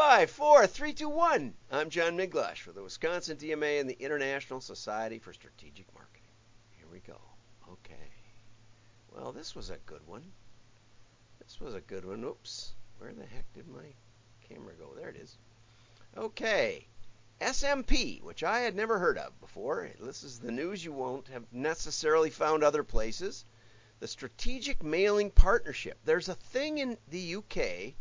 five, four, three, two, one. I'm John Miglautsch for the Wisconsin DMA and the International Society for Strategic Marketing. Here we go. Okay. Well, this was a good one. This was a good one. Oops. Where the heck did my camera go? There it is. Okay. SMP, which I had never heard of before. This is the news you won't have necessarily found other places. The Strategic Mailing Partnership. There's a thing in the UK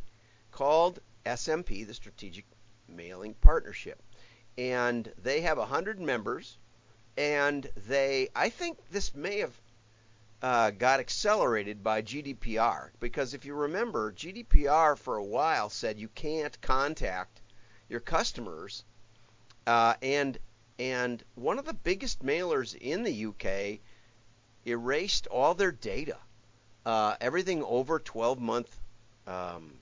called SMP, the Strategic Mailing Partnership. And they have 100 members. And they, I think this may have uh, got accelerated by GDPR. Because if you remember, GDPR for a while said you can't contact your customers. Uh, and and one of the biggest mailers in the UK erased all their data, uh, everything over 12 month um,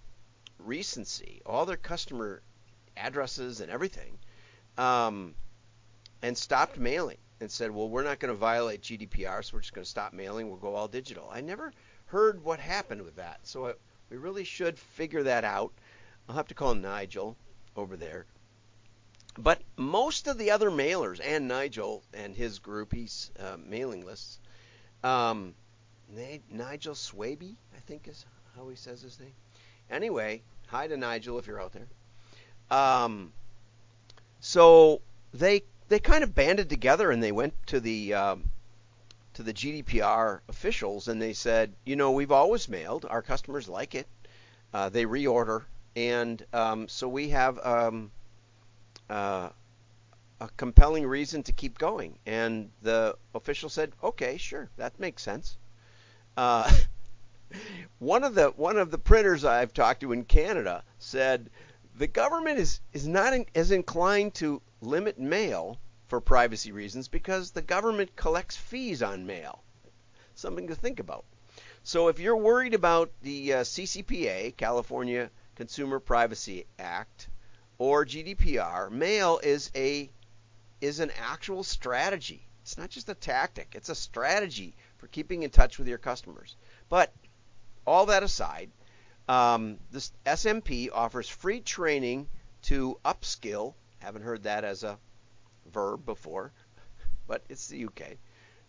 recency, all their customer addresses and everything, um, and stopped mailing and said, well, we're not going to violate GDPR, so we're just going to stop mailing. We'll go all digital. I never heard what happened with that, so I, we really should figure that out. I'll have to call Nigel over there. But most of the other mailers and Nigel and his group, he's uh, mailing lists. Um, Nigel Swaby, I think is how he says his name. Anyway, hi to Nigel if you're out there. Um, so they they kind of banded together and they went to the um, to the GDPR officials and they said, you know, we've always mailed. Our customers like it. Uh, they reorder, and um, so we have um, uh, a compelling reason to keep going. And the official said, okay, sure, that makes sense. Uh, one of the one of the printers I've talked to in Canada said the government is is not in, as inclined to limit mail for privacy reasons because the government collects fees on mail. Something to think about. So if you're worried about the uh, CCPA, California Consumer Privacy Act, or GDPR, mail is a is an actual strategy. It's not just a tactic, it's a strategy for keeping in touch with your customers. But all that aside, um, this SMP offers free training to upskill. Haven't heard that as a verb before, but it's the UK.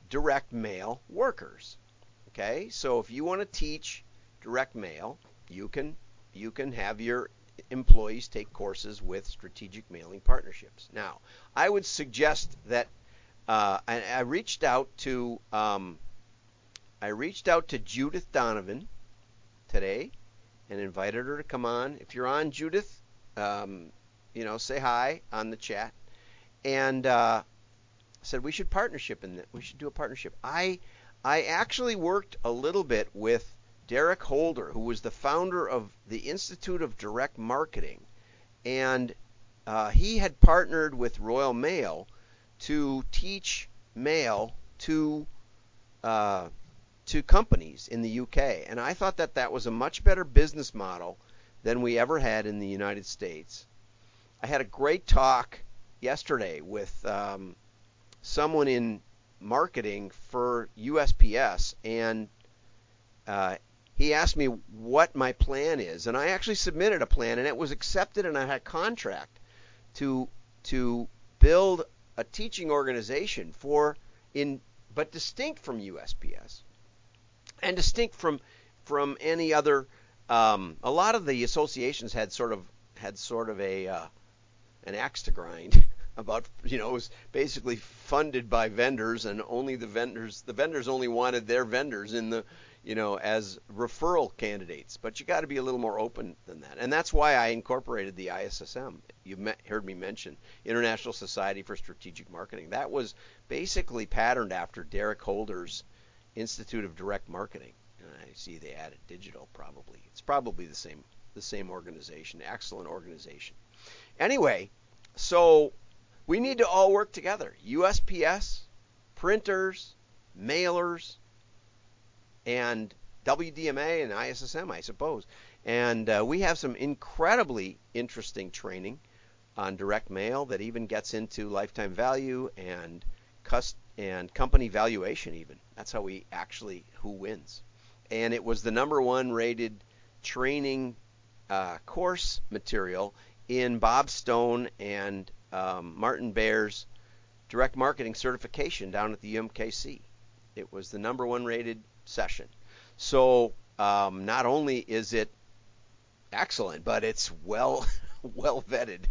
Direct mail workers. Okay, so if you want to teach direct mail, you can you can have your employees take courses with strategic mailing partnerships. Now, I would suggest that uh, I, I, reached out to um, I reached out to Judith Donovan today and invited her to come on. If you're on, Judith, um, you know, say hi on the chat. And uh, said we should partnership in that. We should do a partnership. I I actually worked a little bit with Derek Holder, who was the founder of the Institute of Direct Marketing, and uh, he had partnered with Royal Mail to teach mail to uh, to companies in the UK, and I thought that that was a much better business model than we ever had in the United States. I had a great talk yesterday with um, someone in marketing for USPS, and uh, he asked me what my plan is, and I actually submitted a plan, and it was accepted, and I had a contract to to build a teaching organization for in but distinct from USPS and distinct from from any other. Um, a lot of the associations had sort of had sort of a uh, an axe to grind about you know it was basically funded by vendors and only the vendors the vendors only wanted their vendors in the you know as referral candidates. But you got to be a little more open than that. And that's why I incorporated the ISSM you met, heard me mention International Society for Strategic Marketing. That was basically patterned after Derek Holder's Institute of Direct Marketing. And I see they added digital probably. It's probably the same the same organization. Excellent organization. Anyway, so we need to all work together. USPS, printers, mailers, and WDMA and ISSM, I suppose. And uh, we have some incredibly interesting training on direct mail that even gets into lifetime value and cust- and company valuation even. That's how we actually who wins. And it was the number one rated training uh, course material in Bob Stone and um, Martin Baier's direct marketing certification down at the UMKC. It was the number one rated session. So um, not only is it excellent, but it's well well vetted.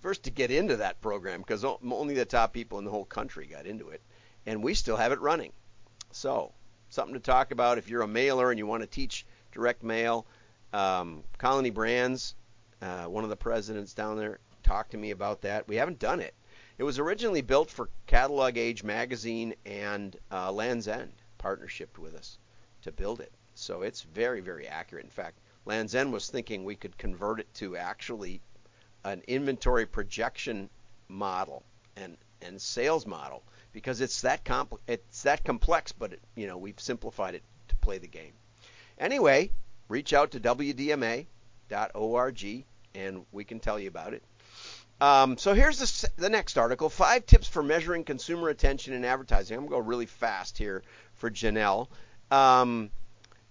First to get into that program because only the top people in the whole country got into it, and we still have it running. So something to talk about if you're a mailer and you want to teach direct mail. Um, Colony Brands, uh, one of the presidents down there, talked to me about that. We haven't done it. It was originally built for Catalog Age magazine and uh, Lands' End partnership with us to build it. So it's very, very accurate. In fact, Lands' End was thinking we could convert it to actually an inventory projection model and, and sales model because it's that compl- it's that complex, but it, you know we've simplified it to play the game. Anyway, reach out to wdma.org and we can tell you about it. Um, so here's the, the, next article: Five tips for measuring consumer attention in advertising. I'm going to go really fast here for Janelle. Um,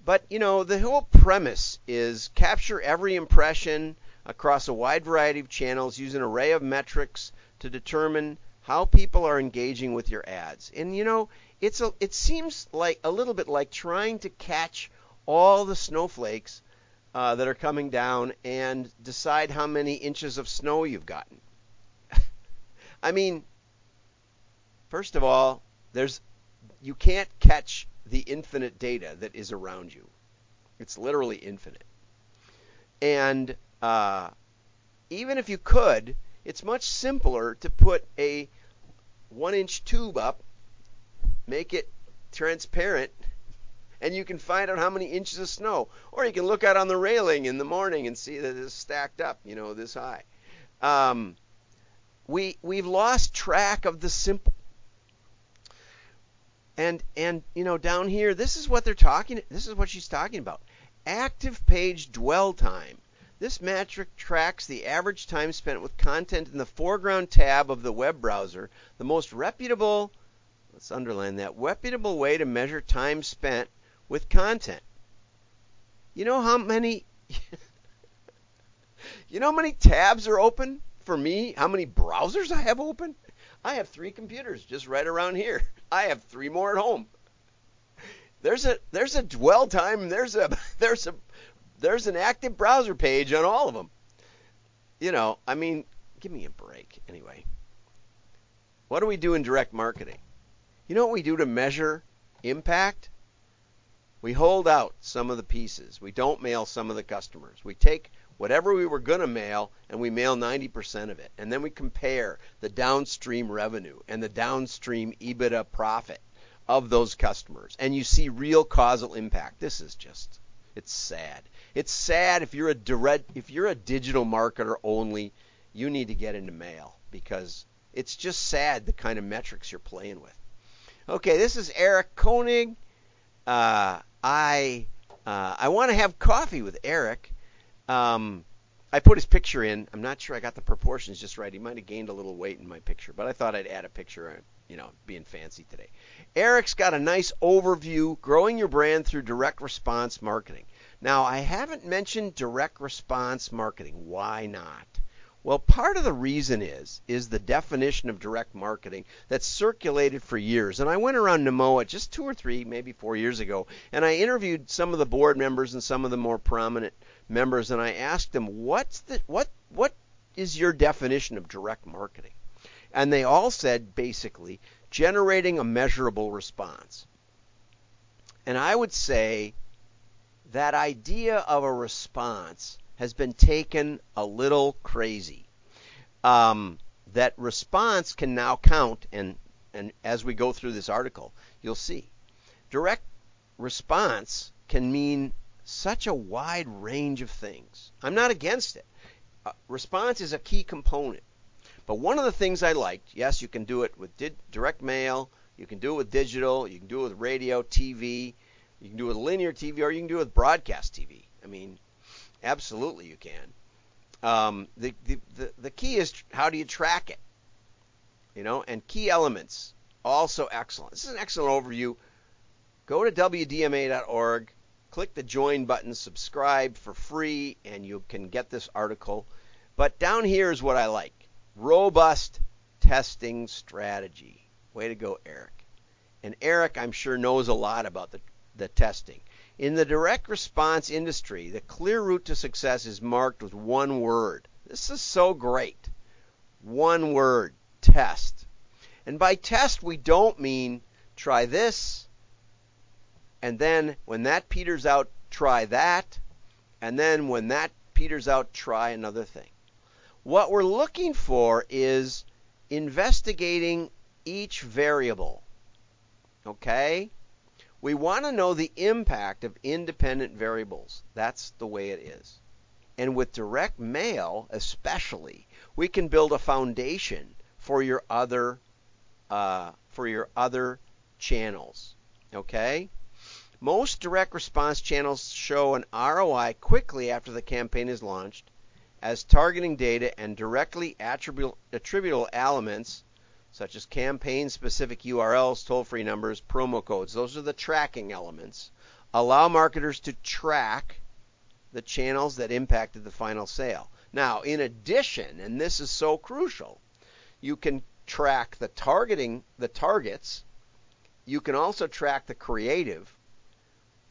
but you know, the whole premise is capture every impression across a wide variety of channels, use an array of metrics to determine how people are engaging with your ads. And you know, it's a, it seems like a little bit like trying to catch all the snowflakes uh, that are coming down and decide how many inches of snow you've gotten. I mean, first of all, there's you can't catch the infinite data that is around you. It's literally infinite. And uh, even if you could, it's much simpler to put a one inch tube up, make it transparent, and you can find out how many inches of snow. Or you can look out on the railing in the morning and see that it's stacked up, you know, this high. Um, we we've lost track of the simple. And and you know down here, this is what they're talking. This is what she's talking about. Active page dwell time. This metric tracks the average time spent with content in the foreground tab of the web browser, the most reputable, let's underline that, reputable way to measure time spent with content. You know how many You know how many tabs are open for me? How many browsers I have open? I have 3 computers just right around here. I have 3 more at home. There's a there's a dwell time, there's a there's a there's an active browser page on all of them. You know, I mean, give me a break. Anyway, what do we do in direct marketing? You know what we do to measure impact? We hold out some of the pieces. We don't mail some of the customers. We take whatever we were going to mail and we mail 90% of it. And then we compare the downstream revenue and the downstream EBITDA profit of those customers. And you see real causal impact. This is just, it's sad. It's sad if you're a direct if you're a digital marketer only, you need to get into mail because it's just sad the kind of metrics you're playing with. Okay, this is Eric Koenig. Uh, I uh, I want to have coffee with Eric. Um, I put his picture in. I'm not sure I got the proportions just right. He might have gained a little weight in my picture, but I thought I'd add a picture. You know, being fancy today. Eric's got a nice overview, growing your brand through direct response marketing. Now, I haven't mentioned direct response marketing. Why not? Well, part of the reason is is the definition of direct marketing that's circulated for years. And I went around NEMOA just two or three, maybe four years ago, and I interviewed some of the board members and some of the more prominent members, and I asked them, "What's the what what is your definition of direct marketing?" And they all said basically generating a measurable response. And I would say that idea of a response has been taken a little crazy. Um, that response can now count, and, and as we go through this article, you'll see. Direct response can mean such a wide range of things. I'm not against it. Uh, response is a key component. But one of the things I liked, yes, you can do it with di- direct mail, you can do it with digital, you can do it with radio, TV, you can do it with linear TV or you can do it with broadcast TV. I mean, absolutely you can. Um, the, the, the, the key is how do you track it? You know, and key elements, also excellent. This is an excellent overview. Go to WDMA.org, click the join button, subscribe for free, and you can get this article. But down here is what I like robust testing strategy. Way to go, Eric. And Eric, I'm sure, knows a lot about the, the testing. In the direct response industry, the clear route to success is marked with one word. This is so great. One word test. And by test, we don't mean try this, and then when that peters out, try that, and then when that peters out, try another thing. What we're looking for is investigating each variable. Okay? We want to know the impact of independent variables. That's the way it is. And with direct mail, especially, we can build a foundation for your other uh, for your other channels. Okay? Most direct response channels show an ROI quickly after the campaign is launched, as targeting data and directly attributable elements, such as campaign specific URLs, toll free numbers, promo codes, those are the tracking elements, allow marketers to track the channels that impacted the final sale. Now, in addition, and this is so crucial, you can track the targeting, the targets. You can also track the creative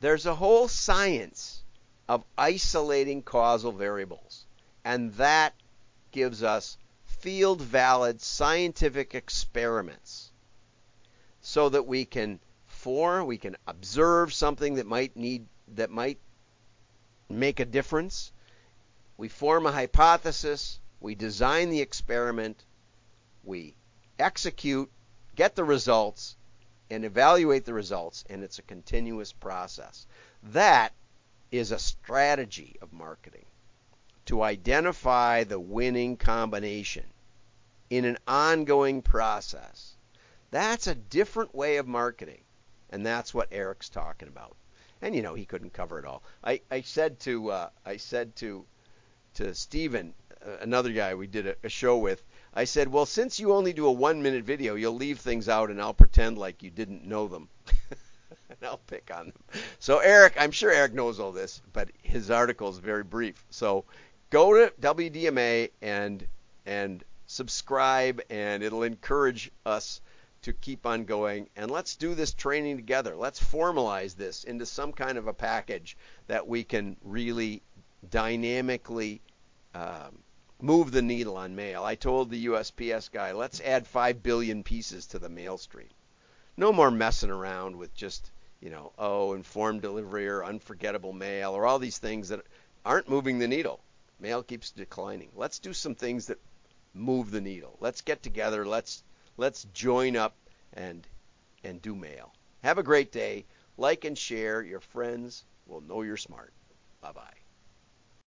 there's a whole science of isolating causal variables, and that gives us field valid scientific experiments so that we can form, we can observe something that might need that might make a difference. We form a hypothesis, we design the experiment, we execute, get the results, and evaluate the results, and it's a continuous process. That is a strategy of marketing to identify the winning combination in an ongoing process. That's a different way of marketing, and that's what Eric's talking about. And you know he couldn't cover it all. I, I said to uh, I said to to Stephen, uh, another guy we did a, a show with, I said, well, since you only do a one minute video, you'll leave things out and I'll pretend like you didn't know them. and I'll pick on them. So, Eric, I'm sure Eric knows all this, but his article is very brief. So, go to WDMA and and subscribe, and it'll encourage us to keep on going. And let's do this training together. Let's formalize this into some kind of a package that we can really dynamically um, move the needle on mail. I told the USPS guy, let's add 5 billion pieces to the mail stream. No more messing around with just, you know, oh, informed delivery or unforgettable mail or all these things that aren't moving the needle. Mail keeps declining. Let's do some things that move the needle. Let's get together. Let's let's join up and and do mail. Have a great day. Like and share. Your friends will know you're smart. Bye-bye.